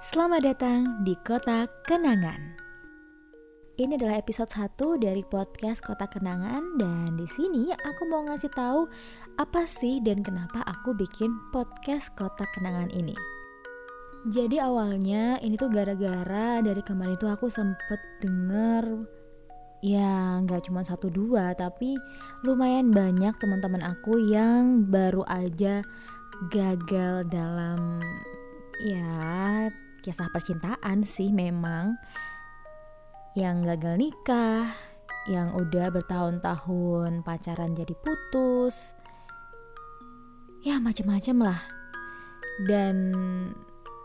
Selamat datang di Kota Kenangan. Ini adalah episode 1 dari podcast Kota Kenangan dan di sini aku mau ngasih tahu apa sih dan kenapa aku bikin podcast Kota Kenangan ini. Jadi awalnya ini tuh gara-gara dari kemarin itu aku sempet denger ya nggak cuma satu dua tapi lumayan banyak teman-teman aku yang baru aja gagal dalam ya kisah percintaan sih memang. Yang gagal nikah yang udah bertahun-tahun pacaran jadi putus. Ya macem-macem lah. Dan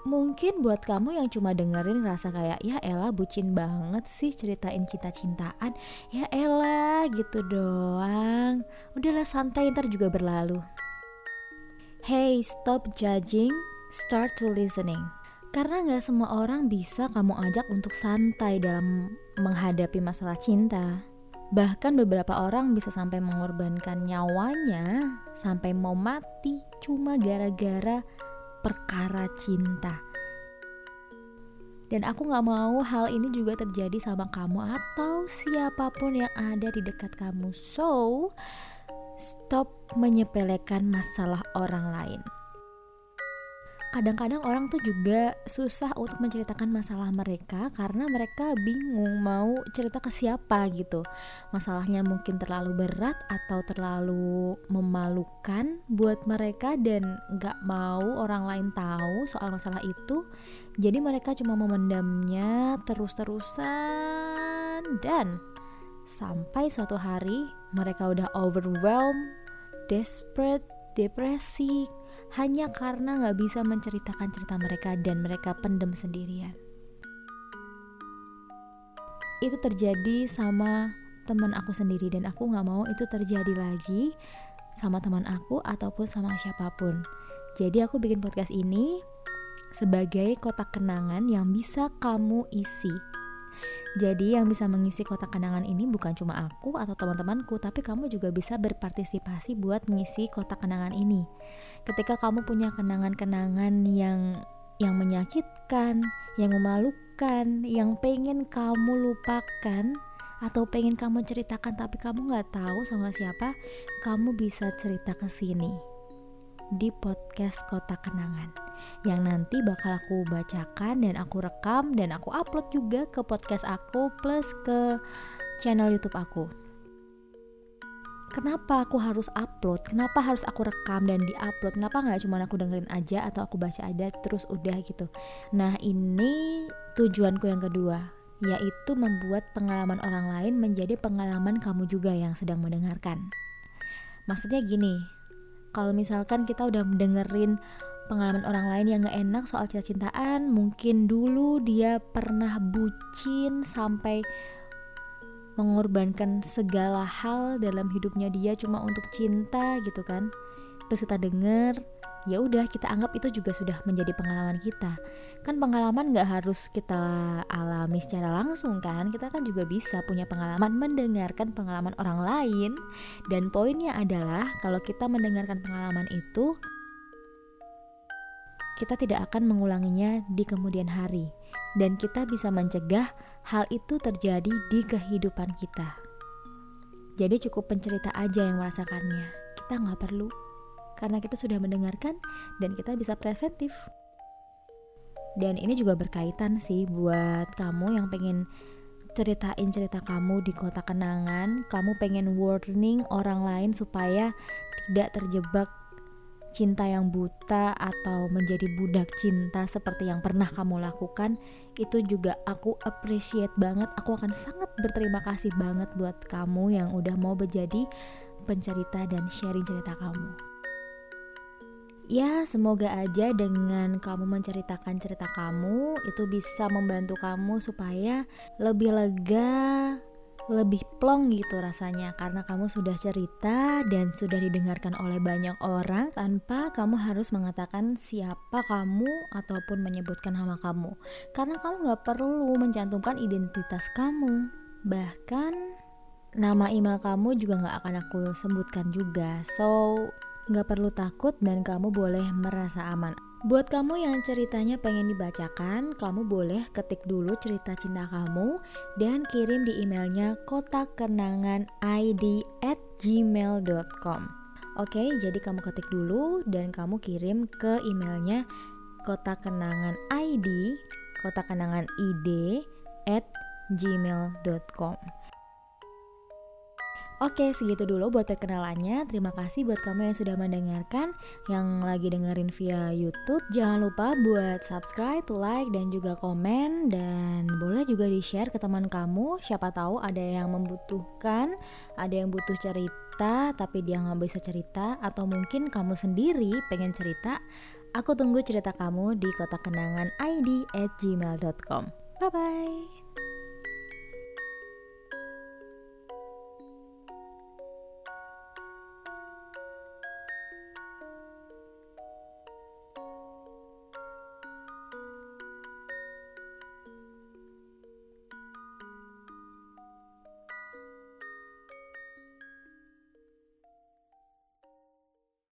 mungkin buat kamu yang cuma dengerin rasa kayak ya Ella bucin banget sih ceritain cinta-cintaan. Ya Ella gitu doang. Udahlah santai ntar juga berlalu. Hey stop judging. Start to listening karena gak semua orang bisa kamu ajak untuk santai dalam menghadapi masalah cinta Bahkan beberapa orang bisa sampai mengorbankan nyawanya sampai mau mati cuma gara-gara perkara cinta. Dan aku gak mau hal ini juga terjadi sama kamu atau siapa pun yang ada di dekat kamu. So, stop menyepelekan masalah orang lain kadang-kadang orang tuh juga susah untuk menceritakan masalah mereka karena mereka bingung mau cerita ke siapa gitu. Masalahnya mungkin terlalu berat atau terlalu memalukan buat mereka dan nggak mau orang lain tahu soal masalah itu. Jadi mereka cuma memendamnya terus-terusan dan sampai suatu hari mereka udah overwhelmed, desperate, depresi, hanya karena nggak bisa menceritakan cerita mereka dan mereka pendem sendirian. Itu terjadi sama teman aku sendiri dan aku nggak mau itu terjadi lagi sama teman aku ataupun sama siapa pun. Jadi aku bikin podcast ini sebagai kotak kenangan yang bisa kamu isi jadi yang bisa mengisi kotak kenangan ini bukan cuma aku atau teman-temanku, tapi kamu juga bisa berpartisipasi buat mengisi kotak kenangan ini. Ketika kamu punya kenangan-kenangan yang yang menyakitkan, yang memalukan, yang pengen kamu lupakan atau pengen kamu ceritakan tapi kamu nggak tahu sama siapa, kamu bisa cerita ke sini di podcast Kotak Kenangan yang nanti bakal aku bacakan dan aku rekam dan aku upload juga ke podcast aku plus ke channel YouTube aku. Kenapa aku harus upload? Kenapa harus aku rekam dan diupload? Kenapa nggak cuma aku dengerin aja atau aku baca aja terus udah gitu? Nah ini tujuanku yang kedua, yaitu membuat pengalaman orang lain menjadi pengalaman kamu juga yang sedang mendengarkan. Maksudnya gini, kalau misalkan kita udah mendengerin pengalaman orang lain yang gak enak soal cinta-cintaan. Mungkin dulu dia pernah bucin sampai mengorbankan segala hal dalam hidupnya dia cuma untuk cinta gitu kan. Terus kita denger ya udah kita anggap itu juga sudah menjadi pengalaman kita. Kan pengalaman gak harus kita alami secara langsung kan. Kita kan juga bisa punya pengalaman mendengarkan pengalaman orang lain. Dan poinnya adalah kalau kita mendengarkan pengalaman itu kita tidak akan mengulanginya di kemudian hari, dan kita bisa mencegah hal itu terjadi di kehidupan kita. Jadi cukup pencerita aja yang merasakannya, kita nggak perlu, karena kita sudah mendengarkan dan kita bisa preventif. Dan ini juga berkaitan sih buat kamu yang pengen ceritain cerita kamu di kota kenangan, kamu pengen warning orang lain supaya tidak terjebak cinta yang buta atau menjadi budak cinta seperti yang pernah kamu lakukan itu juga aku appreciate banget. Aku akan sangat berterima kasih banget buat kamu yang udah mau menjadi pencerita dan sharing cerita kamu. Ya semoga aja dengan kamu menceritakan cerita kamu itu bisa membantu kamu supaya lebih lega lebih plong gitu rasanya. Karena kamu sudah cerita dan sudah didengarkan oleh banyak orang tanpa kamu harus mengatakan siapa kamu ataupun menyebutkan nama kamu. Karena kamu gak perlu mencantumkan identitas kamu. Bahkan nama email kamu juga gak akan aku sebutkan juga. So gak perlu takut dan kamu boleh merasa aman Buat kamu yang ceritanya pengen dibacakan, kamu boleh ketik dulu cerita cinta kamu dan kirim di emailnya kotak kenangan id gmail.com Oke, jadi kamu ketik dulu dan kamu kirim ke emailnya kotak kenangan id gmail.com Oke, segitu dulu buat perkenalannya. Terima kasih buat kamu yang sudah mendengarkan, yang lagi dengerin via YouTube. Jangan lupa buat subscribe, like, dan juga komen. Dan boleh juga di-share ke teman kamu. Siapa tahu ada yang membutuhkan, ada yang butuh cerita, tapi dia nggak bisa cerita. Atau mungkin kamu sendiri pengen cerita. Aku tunggu cerita kamu di kotak kenangan id at gmail.com. Bye-bye.